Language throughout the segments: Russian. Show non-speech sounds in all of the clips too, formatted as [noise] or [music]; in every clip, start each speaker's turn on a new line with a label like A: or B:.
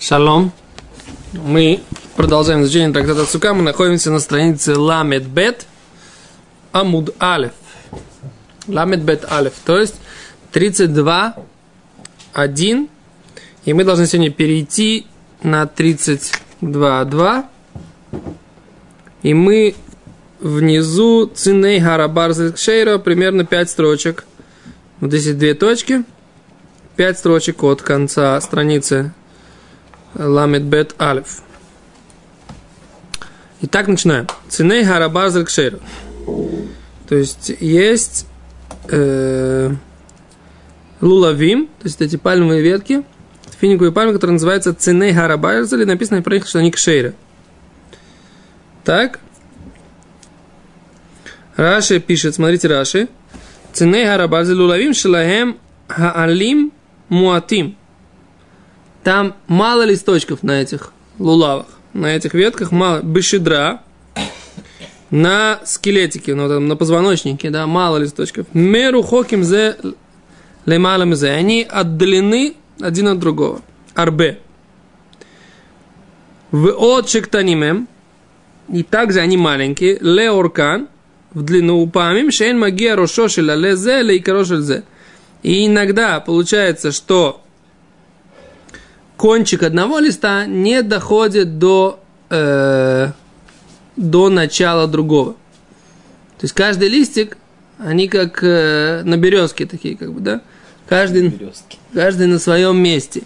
A: Шалом. Мы продолжаем изучение трактата Сука. Мы находимся на странице Ламед Бет Амуд Алеф. Ламед Бет Алеф. То есть 32 1. И мы должны сегодня перейти на 32 2. И мы внизу Циней Харабар Шейра примерно 5 строчек. Вот здесь две точки. 5 строчек от конца страницы Ламет Бет Алиф. Итак, начинаем. Циней Харабар Зелкшейр. То есть есть э, лулавим, то есть эти пальмовые ветки, финиковые пальмы, которые называются Циней Харабарзель, и написано про них, что они кшейры. Так. Раши пишет, смотрите Раши. Циней Харабарзель лулавим шилахем хаалим муатим. Там мало листочков на этих лулавах, на этих ветках, мало. Бешедра, на скелетике, ну, там, на позвоночнике, да, мало листочков. Меру хоким зе лемалам зе. Они отдалены один от другого. Арбе. В отчектанимем, и также они маленькие, леоркан, в длину упамим, шейн магия рошошеля лезе лейкарошель И иногда получается, что кончик одного листа не доходит до, э, до начала другого. То есть каждый листик, они как э, на березке такие, как бы, да? Каждый, каждый на своем месте.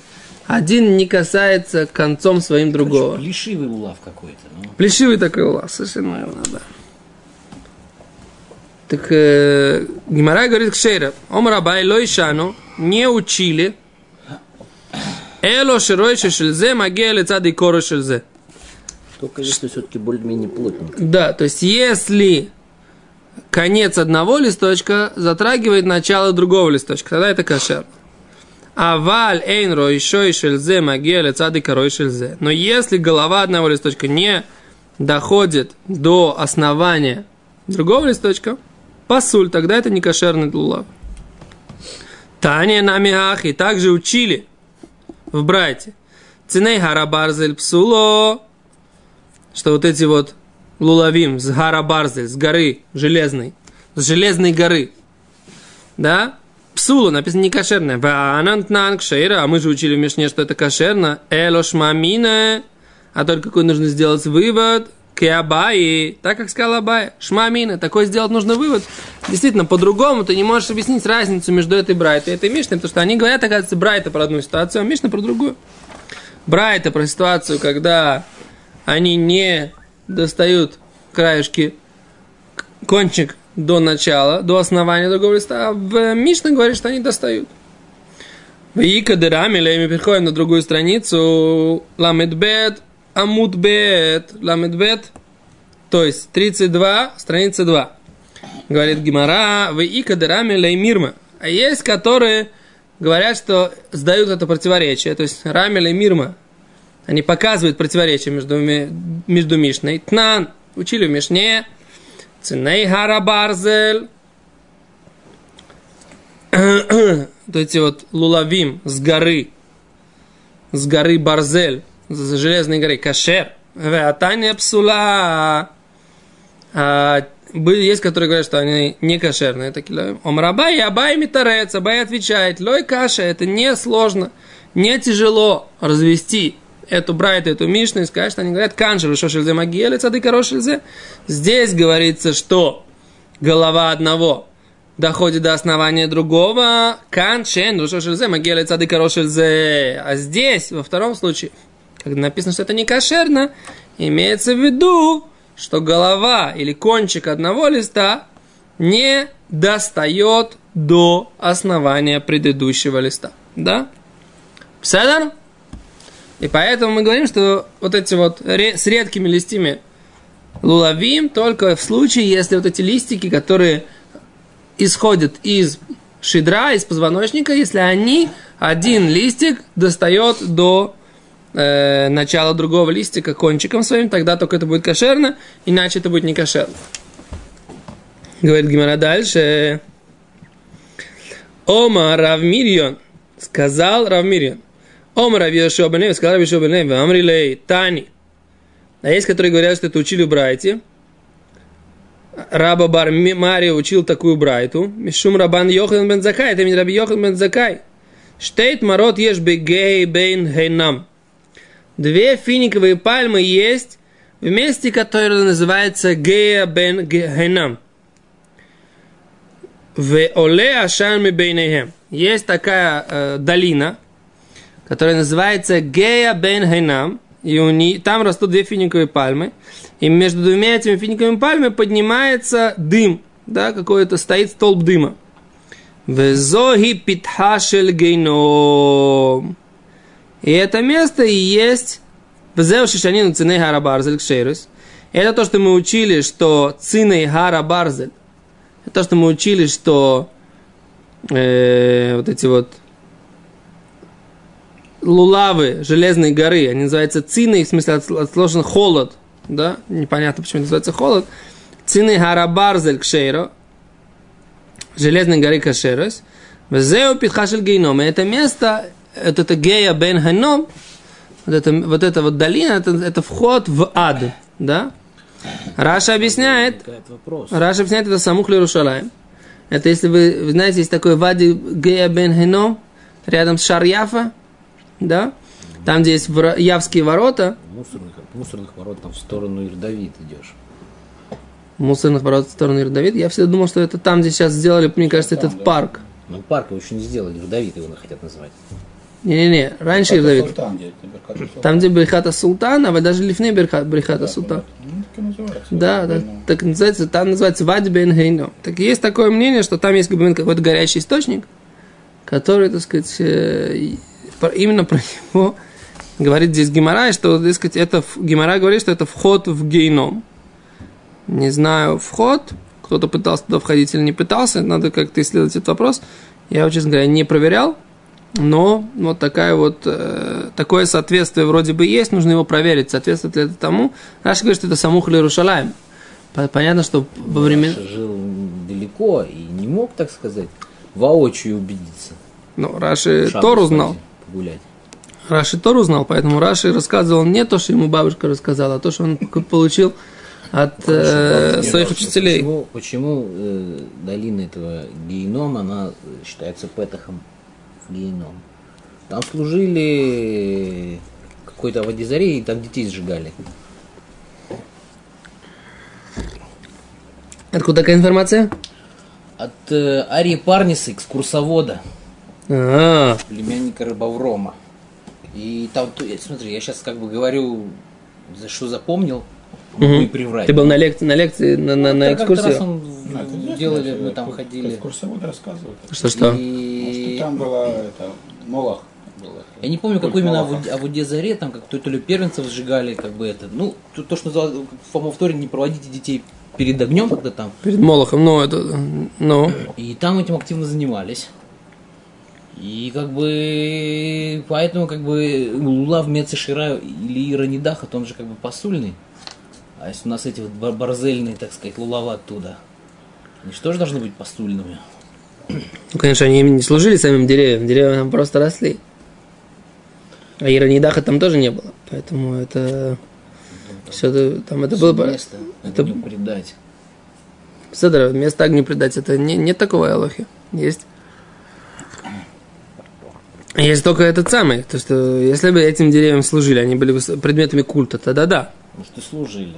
A: Один не касается концом своим другого.
B: Плешивый улав какой-то.
A: Ну. Плешивый такой улав, совершенно верно, да. Так э, Гимара говорит к Шейра, Омрабай Лойшану не учили Эло широише шельзе, магия лица декора шельзе.
B: Только если все-таки более-менее плотненько.
A: Да, то есть если конец одного листочка затрагивает начало другого листочка, тогда это кошер. А валь эйн ройшой шельзе магия лица декорой шельзе. Но если голова одного листочка не доходит до основания другого листочка, пасуль, тогда это не кошерный лулав. Таня намиах и также учили – в Брайте. Циней Харабарзель Псуло, что вот эти вот лулавим с Харабарзель, с горы железной, с железной горы, да, Псуло написано не кошерное. Ванантнанг шейра, а мы же учили в Мишне, что это кошерно. Элош мамина, а только какой нужно сделать вывод. Кеабаи, так как сказал Абай, шмамина, такой сделать нужно вывод. Действительно, по-другому ты не можешь объяснить разницу между этой Брайтой и этой Мишной, потому что они говорят, оказывается, Брайта про одну ситуацию, а Мишна про другую. Брайта про ситуацию, когда они не достают краешки, кончик до начала, до основания другого листа, а в Мишна говорит, что они достают. В Икадераме, или мы переходим на другую страницу, Ламедбет, Амудбет, Ламедбет, то есть 32, страница 2. Говорит Гимара, вы и кадерами леймирма. А есть, которые говорят, что сдают это противоречие. То есть рами леймирма. Они показывают противоречие между, между Мишной. Тнан, учили в Мишне. Циней хара барзель. [coughs] То эти вот лулавим с горы, с горы Барзель, с железной горы, кашер. Веатания псула. А, есть, которые говорят, что они не кошерные. Такие, Омрабай, Абай Митарец, Абай отвечает, лой каша, это не сложно, не тяжело развести эту брайту, эту мишну и сказать, что они говорят, каншер, что шельзе магиеле, цады корошельзе. Здесь говорится, что голова одного доходит до основания другого, каншен, что шельзе магиеле, цады корошельзе. А здесь, во втором случае, когда написано, что это не кошерно, имеется в виду, что голова или кончик одного листа не достает до основания предыдущего листа. Да? Пседар? И поэтому мы говорим, что вот эти вот с редкими листьями лулавим только в случае, если вот эти листики, которые исходят из шидра, из позвоночника, если они, один листик достает до э, начало другого листика кончиком своим, тогда только это будет кошерно, иначе это будет не кошерно. Говорит Гимара дальше. Ома Равмирьон, сказал Равмирьон, Ом Раби Йошуа бен Леви, сказал Раби Йошуа бен Леви, Амри Лей, Тани. А есть, которые говорят, что это учили Брайте. Раба Бар Мария учил такую Брайту. Мишум Рабан Йохан бен Закай, это Раби Йохан бен Закай. Штейт Марот ешь бегей бейн хейнам. Две финиковые пальмы есть в месте, которое называется Гея бен Хейнам. В Оле Ашан Бейнехем. Есть такая э, долина, которая называется Гея бен Хейнам. И у не, там растут две финиковые пальмы. И между двумя этими финиковыми пальмами поднимается дым. Да, какой-то стоит столб дыма. Везоги питхашель гейном. И это место и есть Везеу шишанину циней хара барзель кшерус. Это то, что мы учили, что циней хара барзель. Это то, что мы учили, что э, вот эти вот лулавы железной горы, они называются цины, в смысле отложен холод, да, непонятно, почему это называется холод, цины харабарзель кшейро, железной горы кашерос, везеу питхашель гейном, это место, это, это гея бен ханом, вот это, вот эта вот долина, это, это вход в ад, да, Раши объясняет, Раши объясняет это סמוך לירושלים. Это если вы, вы знаете, есть такой Вади Гей Бен Хином, рядом с שער יפו, да? Там, где есть Яффские ворота.
B: Мусорных, мусорных ворот там в сторону Ир Давид идешь.
A: Мусорных ворот в сторону Ир Давид. Я всегда думал, что это там, где сейчас сделали, мне кажется,
B: там,
A: этот
B: да.
A: парк.
B: Ну, парк его еще не сделали, Ир Давид его хотят назвать.
A: Не-не-не, раньше.
C: Султан, Султан.
A: Там, где Брихата Султан, а даже Лифней Брихата, Брихата
C: Да,
A: Султан.
C: Ну, так
A: так называется, там называется Вади Бен Хейно. Так есть такое мнение, что там есть какой-то горячий источник, который, так сказать, э, именно про него говорит здесь Гимара, что, так сказать, это, Гимара говорит, что это вход в гейном. Не знаю, вход, кто-то пытался туда входить или не пытался, надо как-то исследовать этот вопрос. Я, честно говоря, не проверял, но вот такая вот, э, такое соответствие вроде бы есть, нужно его проверить, соответствует ли это тому. Раши говорит, что это סמוך לירושלים. Понятно, что во времена...
B: Раши жил далеко и не мог, так сказать, воочию убедиться.
A: Ну, Раши
B: Шаббат
A: Тору
B: пойти
A: знал.
B: Погулять.
A: Раши Тору знал, поэтому Раши рассказывал не то, что ему бабушка рассказала, а то, что он получил от э, своих учителей.
B: Почему, почему э, долина этого генома, она считается петахом геном? Там служили какой-то водизаре, и там детей сжигали.
A: Откуда такая информация?
B: От э, Арии Парниса, экскурсовода,
A: А,
B: племянника Рыбоврома. И там, смотри, я сейчас как бы говорю, за что запомнил, могу и приврать.
A: ты был на лекции, на лекции, на, на, на
B: Да, как-то раз
A: экскурсии?
B: он
C: ну, известно,
B: делали, мы там ходили.
C: как Экскурсовод рассказывает.
A: Что что?
B: И
C: там была это, Молох. было.
B: Я не помню, какой именно
C: Молоха.
B: о Вуде Заре, там как то, то ли первенцев сжигали, как бы это. Ну, то, то, что называлось, в Фома вторе не проводите детей перед огнем, когда там.
A: Перед Молохом, ну, это, ну,
B: И там этим активно занимались. И как бы поэтому как бы Лулав Мецешира или Иранидах, он же как бы посульный. А если у нас эти вот борзельные, так сказать, лулава оттуда, они же тоже должны быть посульными.
A: Ну, конечно, они не служили самим деревьям, деревья там просто росли. А Иронидаха там тоже не было, поэтому это... Все это, там это было бы...
B: место,
A: это-
B: это предать.
A: Седра, место огню придать, это не, нет такого алохи. Есть. Есть только этот самый, то что если бы этим деревьям служили, они были бы предметами культа, тогда да.
B: Может, и служили.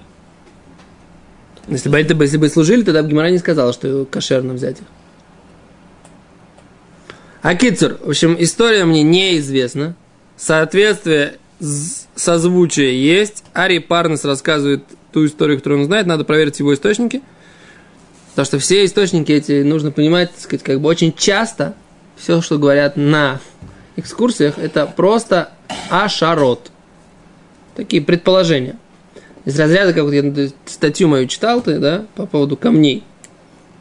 A: Если бы- если бы служили, тогда бы Гимара не сказала, что кошерно взять их. А Кицур, в общем, история мне неизвестна. Соответствие созвучия есть. Ари Парнес рассказывает ту историю, которую он знает. Надо проверить его источники. Потому что все источники эти нужно понимать, так сказать, как бы очень часто все, что говорят на экскурсиях, это просто ашарот. Такие предположения. Из разряда, как вот я ну, статью мою читал ты, да, по поводу камней,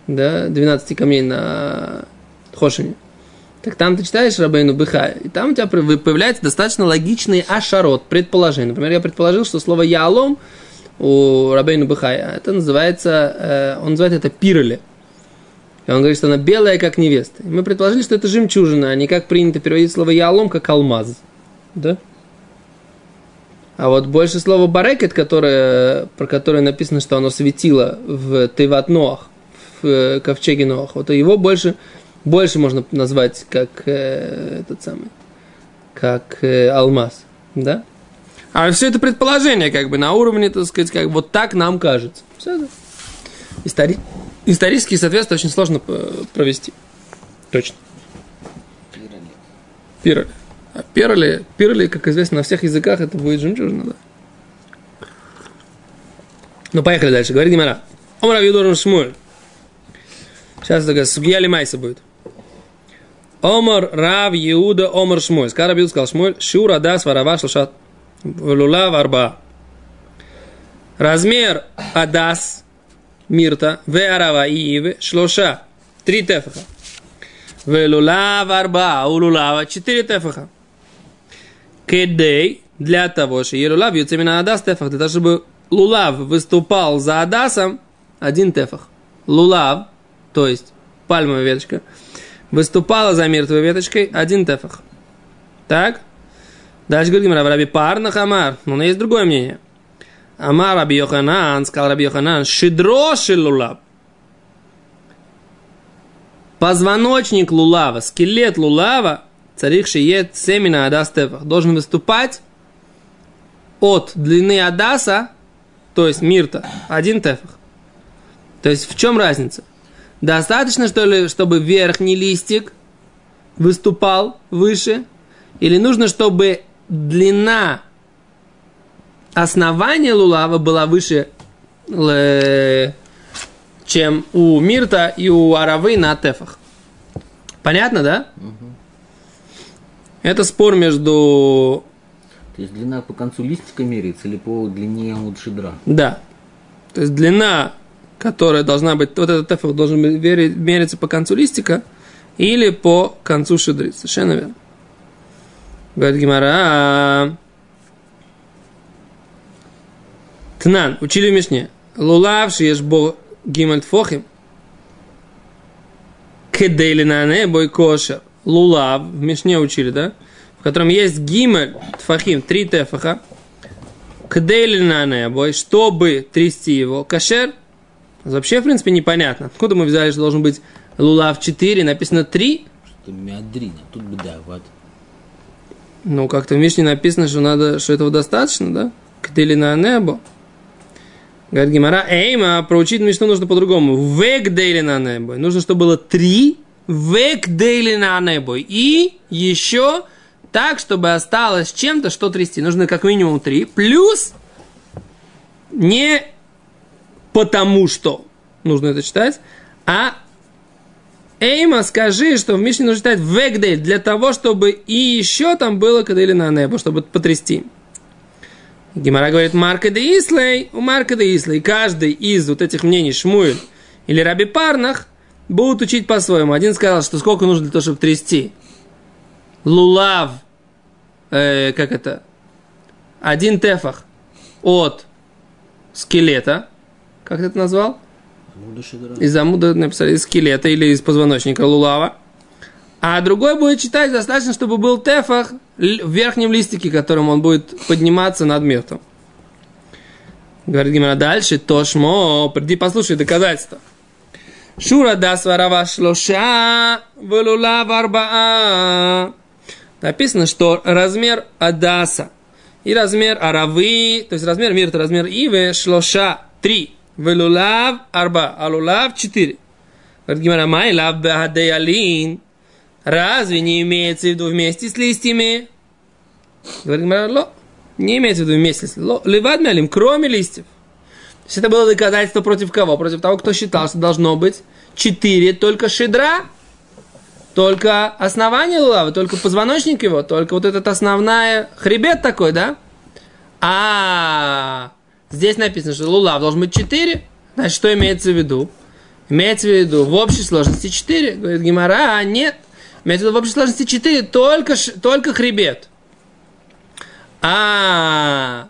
A: да, 12 камней на Хошине. Так там ты читаешь Рабейну Быха, и там у тебя появляется достаточно логичный ашарот, предположение. Например, я предположил, что слово «ялом» у Рабейну Быхая, это называется, э, он называет это пироли. И он говорит, что она белая, как невеста. И мы предположили, что это жемчужина, а не как принято переводить слово «ялом», как «алмаз». Да? А вот больше слова барекет, которое, про которое написано, что оно светило в Теват Ноах, в э, ковчеге Ноах, вот его больше, больше можно назвать как э, этот самый, как э, алмаз, да? А все это предположение, как бы, на уровне, так сказать, как вот так нам кажется. Все это. Истори... Исторические соответствия очень сложно э, провести. Точно. Пироли. А пироли, пироли, как известно, на всех языках это будет жемчужина, да. Ну, поехали дальше. Говорит Гимара. Омра Юдорм Шмуль. Сейчас такая сугия майса будет. Омар Рав Иуда Омар Шмуль. Скара Бил сказал Шмуль. Шура дас варава шлушат. Лула варба. Размер Адас Мирта, в Арава и Ивы, Шлоша, три тефаха. В Лулав Арба, у Лулава четыре тефаха. Кедей, для того, что Елулав именно Адас тефах, для того, чтобы Лулав выступал за Адасом, один тефах. Лулав, то есть пальмовая веточка, выступала за мертвой веточкой, один тефах. Так? Дальше говорим, Раби Парна Хамар. Но есть другое мнение. Амар Раби Йоханан, сказал Раби Йоханан, шидро лулав. Позвоночник лулава, скелет лулава, царих шиет семена адастевах, должен выступать от длины адаса, то есть мирта, один тефах. То есть в чем разница? Достаточно, что ли, чтобы верхний листик выступал выше, или нужно, чтобы длина основание лулава была выше, чем у Мирта и у Аравы на Тефах. Понятно, да? Угу. Это спор между...
B: То есть длина по концу листика меряется или по длине вот шедра?
A: Да. То есть длина, которая должна быть, вот этот тефах должен мериться по концу листика или по концу шедры. Совершенно верно. Говорит Гимара, Тнан, учили в Мишне. Лулав бо гималь тфохим. Кедейлина небо и кошер. Лулав, в Мишне учили, да? В котором есть гималь тфахим, три тефаха. Кедейлина небо, чтобы трясти его. Кашер, вообще, в принципе, непонятно. Откуда мы взяли, что должен быть лулав 4, написано 3?
B: Что мядрина, тут бы да, вот.
A: Ну, как-то в Мишне написано, что надо, что этого достаточно, да? Кделина небо. Говорит Гимара, эйма, проучить Мишну нужно по-другому. Век дейли на небо. Нужно, чтобы было три. Век дейли на небо. И еще так, чтобы осталось чем-то, что трясти. Нужно как минимум три. Плюс не потому что нужно это читать, а Эйма, скажи, что в Мишне нужно читать вегдель для того, чтобы и еще там было кадели на небо, чтобы потрясти. Гимара говорит, Марка де Ислей, у Марка де Ислей, каждый из вот этих мнений Шмуэль или Раби Парнах будут учить по-своему. Один сказал, что сколько нужно для того, чтобы трясти. Лулав, э, как это, один тефах от скелета, как ты это назвал? Из амуда написали из скелета или из позвоночника лулава. А другой будет читать, достаточно, чтобы был тефах в верхнем листике, которым он будет подниматься над мертвым. Говорит Гимара дальше, Тошмо, приди послушай доказательства. Шура да сварава шлоша, валула варбаа. Написано, что размер Адаса и размер Аравы, то есть размер мирта, размер Ивы, шлоша, три. Велулав арба, а лулав четыре. Говорит Гимара, май лав бахадеялин. Разве не имеется в виду вместе с листьями? Говорит Ло, не имеется в виду вместе с Левад мялим, кроме листьев. То есть это было доказательство против кого? Против того, кто считал, что должно быть четыре только шедра, только основание лулавы, только позвоночник его, только вот этот основная хребет такой, да? А здесь написано, что лулав должен быть четыре. Значит, что имеется в виду? Имеется в виду в общей сложности 4. Говорит Гимара, а нет. Имеется в виду в общей сложности 4, только, только хребет. А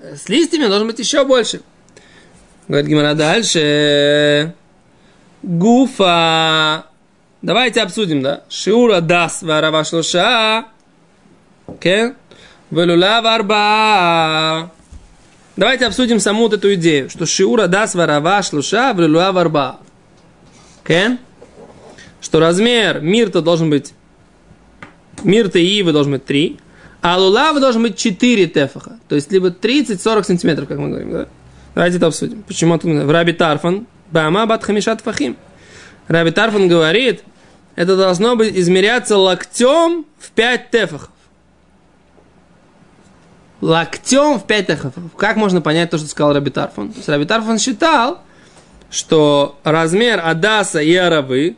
A: с листьями должен быть еще больше. Говорит Гимара дальше. Гуфа. Давайте обсудим, да? Шиура дас варава шлуша. Велулав арба. Давайте обсудим саму вот эту идею, что шиура дас варава шлуша велулав арба. Кен? Что размер мирта должен быть мирта и ивы должен быть 3, а лулава должен быть 4 тефаха. То есть либо 30-40 сантиметров, как мы говорим. Да? Давайте это обсудим. Почему тут в Раби Тарфан Бама бат хамишат фахим. Раби Тарфан говорит, это должно быть измеряться локтем в 5 тефахов. Локтем в 5 тефахов. Как можно понять то, что сказал Раби Тарфан? То есть Раби Тарфан считал, что размер Адаса и Аравы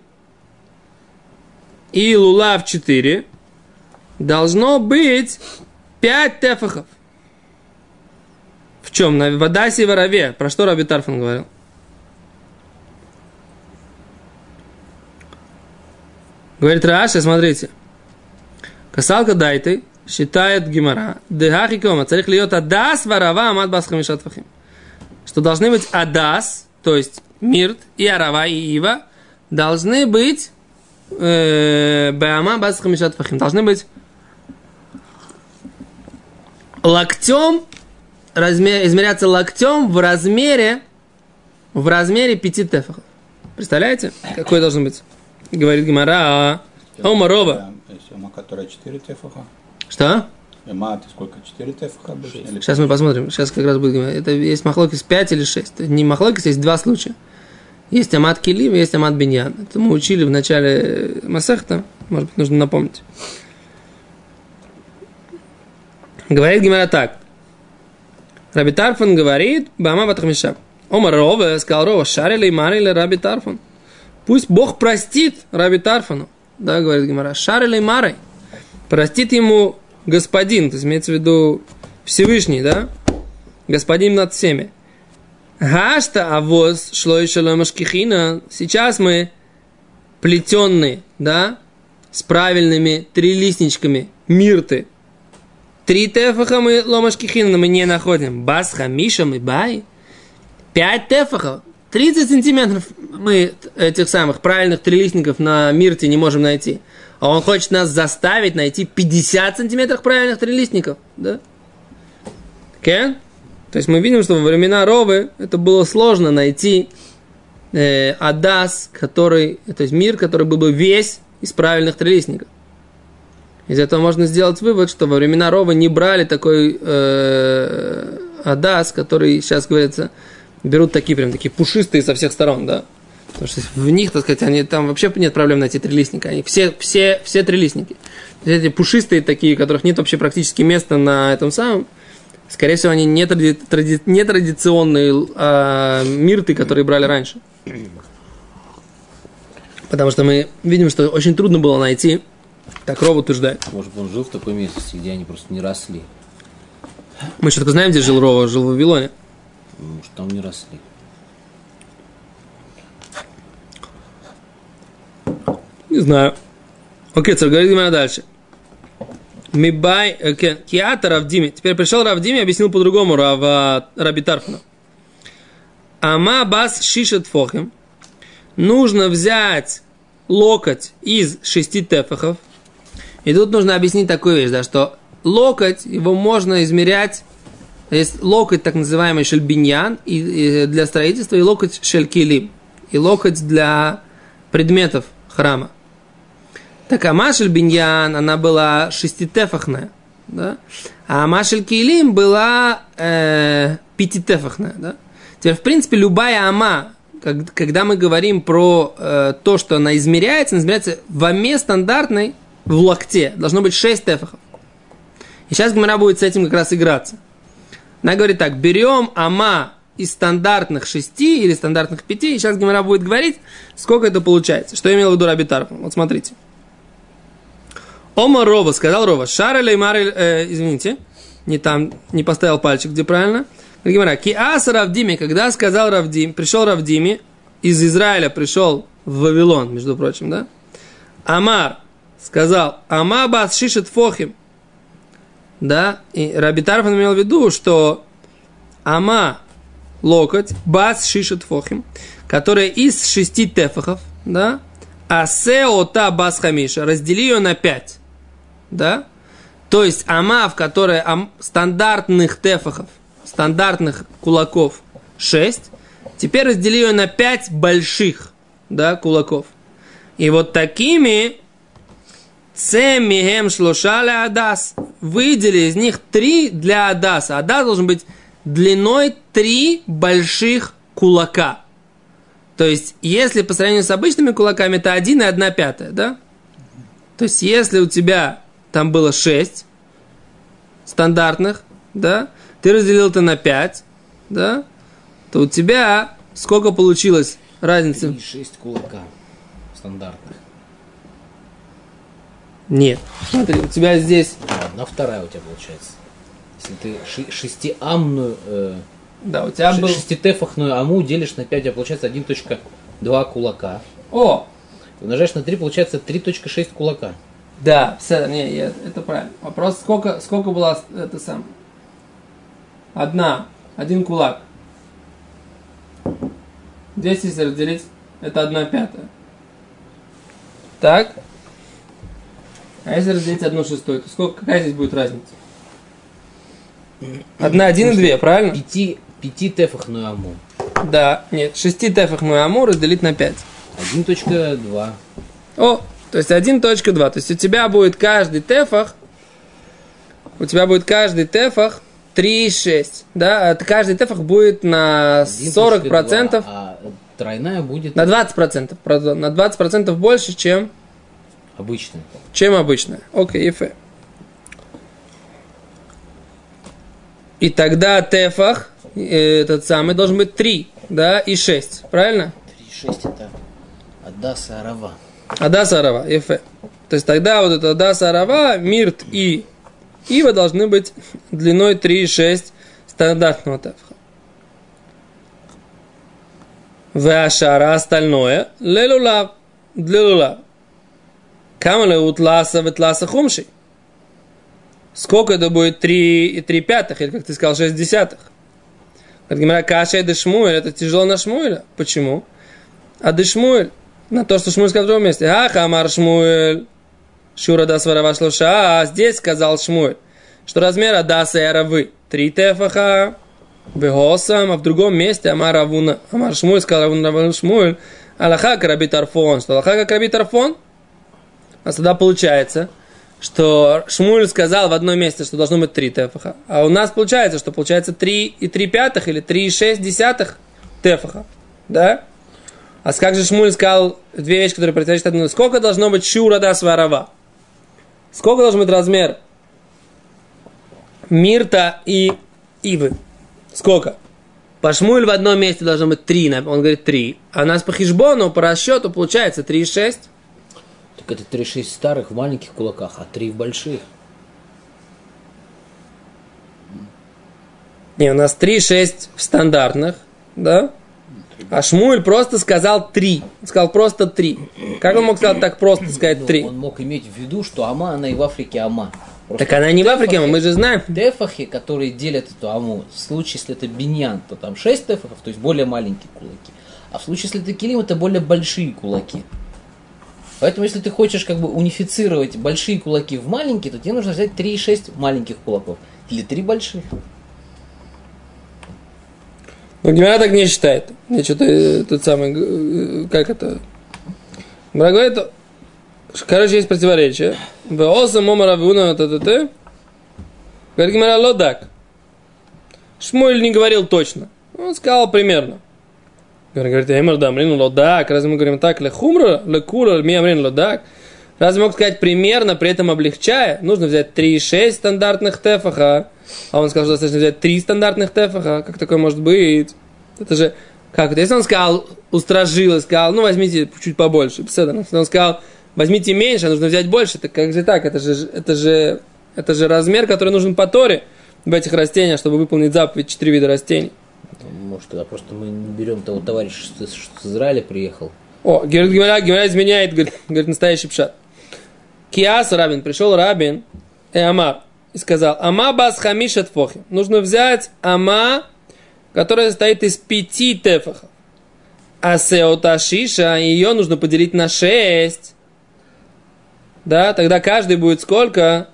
A: и Лулав 4 должно быть 5 тефахов. В чем? На в Адасе и в Араве. Про что Раби Тарфан говорил? Говорит Раша, смотрите. Касалка дайте, считает Гимара. Дехахи кома, царих льет адас варава амад бас хамишат фахим. Что должны быть адас, то есть мирт и арава и ива, должны быть э, бама бас хамишат фахим. Должны быть локтем, размер, измеряться локтем в размере в размере пяти тефахов. Представляете, какой должен быть? Говорит Гимара, Омарова.
C: Которая 4 тефаха.
A: Что?
C: Ума, ты сколько? 4 тефаха обычно?
A: Сейчас мы посмотрим. Сейчас как раз будет говорить. Это есть махлокис 5 или 6. Это не махлокис, есть два случая. Есть амат килим, есть амат биньян. Это мы учили в начале Масахта. Может быть, нужно напомнить. Говорит Гимара так. Раби Тарфан говорит, Бама Батахмиша. Омар Рова, сказал Рова, шарили марили Раби Тарфан. Пусть Бог простит Раби Тарфану. Да, говорит Гимара, шарили и марой. Простит ему господин, то есть имеется в виду Всевышний, да? Господин над всеми. Гашта авоз шло еще машкихина. Сейчас мы плетенные, да, с правильными трилистничками мирты. Три тефаха мы ломашкихина мы не находим. Басха, Миша, мы бай. Пять тефахов. 30 сантиметров мы этих самых правильных трилистников на мирте не можем найти. А он хочет нас заставить найти 50 сантиметров правильных трилистников. Да? Кен? То есть мы видим, что во времена Ровы это было сложно найти э, Адас, который, то есть мир, который был бы весь из правильных трилистников. Из этого можно сделать вывод, что во времена Ровы не брали такой э, Адас, который, сейчас говорится, берут такие прям такие пушистые со всех сторон, да. Потому что в них, так сказать, они, там вообще нет проблем найти трилистника. Они все, все, все трилистники. Эти пушистые такие, у которых нет вообще практически места на этом самом, скорее всего, они не, тради, тради, не традиционные а, мирты, которые брали раньше. Потому что мы видим, что очень трудно было найти, так Роб утверждает.
B: Может он жил в такой местности, где они просто не росли.
A: Мы только знаем, где жил Рова, жил в Вавилоне.
B: Может, там не росли.
A: Не знаю. Окей, царь, говорит Гимара дальше. Мибай, киата Равдими. Теперь пришел Равдими и объяснил по-другому Рава, Раби Тарфана. Ама бас шишет фохим. Нужно взять локоть из шести тефахов. И тут нужно объяснить такую вещь, да, что локоть, его можно измерять есть локоть, так называемый шельбиньян, и, и для строительства, и локоть шелькилим, и локоть для предметов храма. Так а Машель Биньян, она была шеститефахная, да? а Машель Килим была э, пятитефахная. Да? Теперь, в принципе, любая ама, как, когда мы говорим про э, то, что она измеряется, она измеряется в аме стандартной, в локте, должно быть 6 тефахов. И сейчас Гмара будет с этим как раз играться. Она говорит так, берем ама из стандартных шести или стандартных пяти, и сейчас Гимара будет говорить, сколько это получается. Что имел в виду Раби Тарфон? Вот смотрите. Ома Рова, сказал Рова, Шар или Мар, э, извините, не там, не поставил пальчик, где правильно. Гимара, Киаса Равдиме, когда сказал Равдим, пришел Равдиме, из Израиля пришел в Вавилон, между прочим, да? Амар сказал, Ама бас шишет фохим, да, и Раби Тарфан имел в виду, что Ама локоть, бас шишет фохим, которая из шести тефахов, да, а сеота бас хамиша, раздели ее на пять, да, То есть ама, в которой ам- стандартных тефахов, стандартных кулаков 6, теперь раздели ее на 5 больших да, кулаков. И вот такими Цемихем шлошаля адас. Выдели из них три для адаса. Адас должен быть длиной три больших кулака. То есть, если по сравнению с обычными кулаками, это один и одна пятая, да? То есть, если у тебя там было шесть стандартных, да, ты разделил это на пять, да, то у тебя сколько получилось разницы?
B: 3-6 кулака стандартных.
A: Нет. Смотри, у тебя здесь,
B: Одна вторая у тебя получается. Если ты шестиамную, э,
A: да, у тебя
B: ши-
A: был...
B: шеститефахную аму делишь на 5, у тебя получается 1.2 кулака.
A: О,
B: Умножаешь на 3, получается 3.6 кулака.
A: Да, все, не, я- это правильно. Вопрос, сколько, сколько была это сам? Одна, один кулак. 10 если разделить, это одна пятая. Так? А если разделить одну шестую, то сколько, какая здесь будет разница? Одна, один и две, правильно?
B: Пяти, пятитефахную аму.
A: Да, нет, шести тефах аму разделить на 5.
B: 1.2.
A: О, то есть 1.2. То есть у тебя будет каждый тефах, у тебя будет каждый тефах 3,6. Да, а каждый тефах будет на 40%,
B: 1.2, А тройная будет
A: на 20%, правда, на 20% больше, чем,
B: обычная.
A: чем обычная. Окей, ефе. И тогда тефах, э, этот самый, должен быть 3, да, и 6, правильно?
B: 3.6 это Адаса Арава.
A: Адаса Арава, Ефе. То есть тогда вот это Адаса Арава, Мирт и Ива должны быть длиной 3,6 стандартного тефха. Веашара остальное лелулав, для лулав. Камале утласа ветласа хумши. Сколько это будет 3 и 3 пятых, или как ты сказал, 6 десятых? Как говорят, каша и дешмуэль, это тяжело на шмуэля. Почему? А дешмуэль, на то, что Шмуэль сказал в другом месте. Ах, Амар Шмуэль. Шура да сварава шлуша. А здесь сказал Шмуэль, что размер Адаса и Аравы. Три тефаха. Бегосам, а в другом месте Амар Авуна. Амар Шмуэль сказал Авуна Равун Шмуэль. Аллаха Караби Тарфон. Что Аллаха как Раби Тарфон? А тогда получается, что Шмуль сказал в одном месте, что должно быть три тефаха. А у нас получается, что получается три и три пятых или три и шесть десятых тефаха. Да? А как же Шмуль сказал две вещи, которые противоречат одной? Сколько должно быть шура да сварова? Сколько должен быть размер Мирта и Ивы? Сколько? По Шмуль в одном месте должно быть три, он говорит три. А у нас по хижбону, по расчету получается 3,6.
B: Так это 3.6 старых в маленьких кулаках, а 3 в больших.
A: Не, у нас 3,6 в стандартных, да? А Шмуль просто сказал 3. Сказал просто 3. Как он мог сказать так просто сказать
B: Ну,
A: 3?
B: Он мог иметь в виду, что Ама, она и в Африке Ама. Просто
A: Так она не в Африке, мы же знаем.
B: Тефахи, которые делят эту аму, в случае, если это биньян, то там 6 тефахов, то есть более маленькие кулаки. А в случае, если это килим, это более большие кулаки. Поэтому, если ты хочешь как бы унифицировать большие кулаки в маленькие, то тебе нужно взять 3,6 маленьких кулаков. Или 3 больших.
A: Ну, Гимера так не считает. Я что-то э, тот самый, э, как это? Гимера говорит, короче, есть противоречие. Веоса момара вуна т.т. Говорит Гимера лодак. Шмуэль не говорил точно. Он сказал примерно. Говорит, Эмер да, мрин лодак. Разве мы говорим так, ле хумра, ле кура, ми амрин лодак? Разве мог сказать примерно, при этом облегчая? Нужно взять 3,6 стандартных тефаха. А он сказал, что достаточно взять 3 стандартных тефаха. Как такое может быть? Это же... Как это? Если он сказал, устражил и сказал, ну, возьмите чуть побольше. Если он сказал, возьмите меньше, а нужно взять больше, так как же так? Это же, это же, это же размер, который нужен по Торе в этих растениях, чтобы выполнить заповедь четыре вида растений.
B: Может, тогда просто мы не берем того товарища, что, что с Израиля приехал.
A: О, говорит, Гимара, Гимара изменяет, говорит, говорит, настоящий пшат. Киас Рабин, пришел Рабин, и Амар, и сказал, Ама бас хамишат фохи. Нужно взять Ама, которая состоит из пяти тефахов. А сеота шиша, ее нужно поделить на шесть. Да, тогда каждый будет сколько?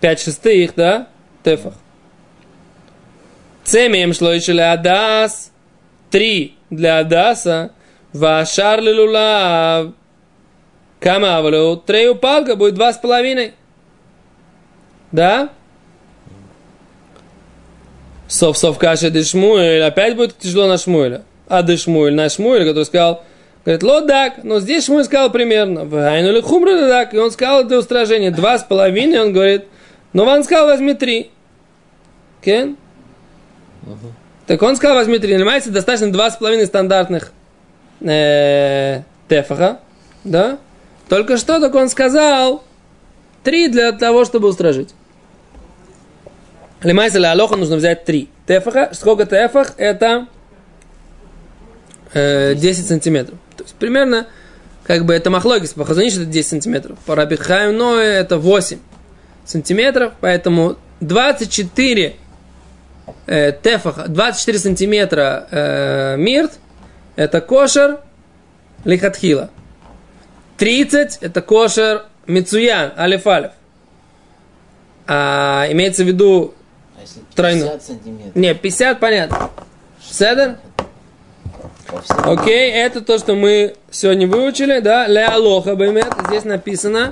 A: 5 шестых, да, тефах. Цемием шло еще адас, 3 для адаса, вашар лулав, камавлю, трею палка будет два с половиной. Да? Сов-сов каша дешмуэль, опять будет тяжело на шмуэля. А дешмуэль, на шмуэля, который сказал, говорит, лодак, но здесь шмуэль сказал примерно, вайну ли хумру дак, и он сказал это устражение, два с половиной, он говорит, но он сказал, возьми три. Кен? Так он сказал, возьми три. Понимаете, достаточно два с половиной стандартных э, тефаха, да? Только что так он сказал три для того, чтобы устражить. Лимайса для алоха нужно взять три. Тефаха, сколько тефах? Это э, 10 сантиметров. То есть примерно, как бы это махлогис, по Хазаниш это 10 сантиметров. По Рабихаю Ное это 8 сантиметров, поэтому 24 э, тефаха, 24 сантиметра э, мирт, это кошер лихатхила. 30 это кошер мицуян, алиф-алиф. А имеется в виду
B: если 50
A: Тройно.
B: сантиметров?
A: не, 50, понятно. Седер? Окей, это то, что мы сегодня выучили, да? Ле алоха баймет. Здесь написано,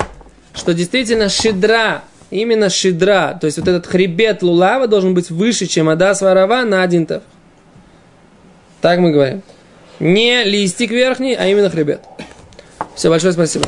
A: что действительно шидра, именно шидра, то есть вот этот хребет лулава должен быть выше, чем адас варава на один теф. Так мы говорим. Не листик верхний, а именно хребет. Все, большое спасибо.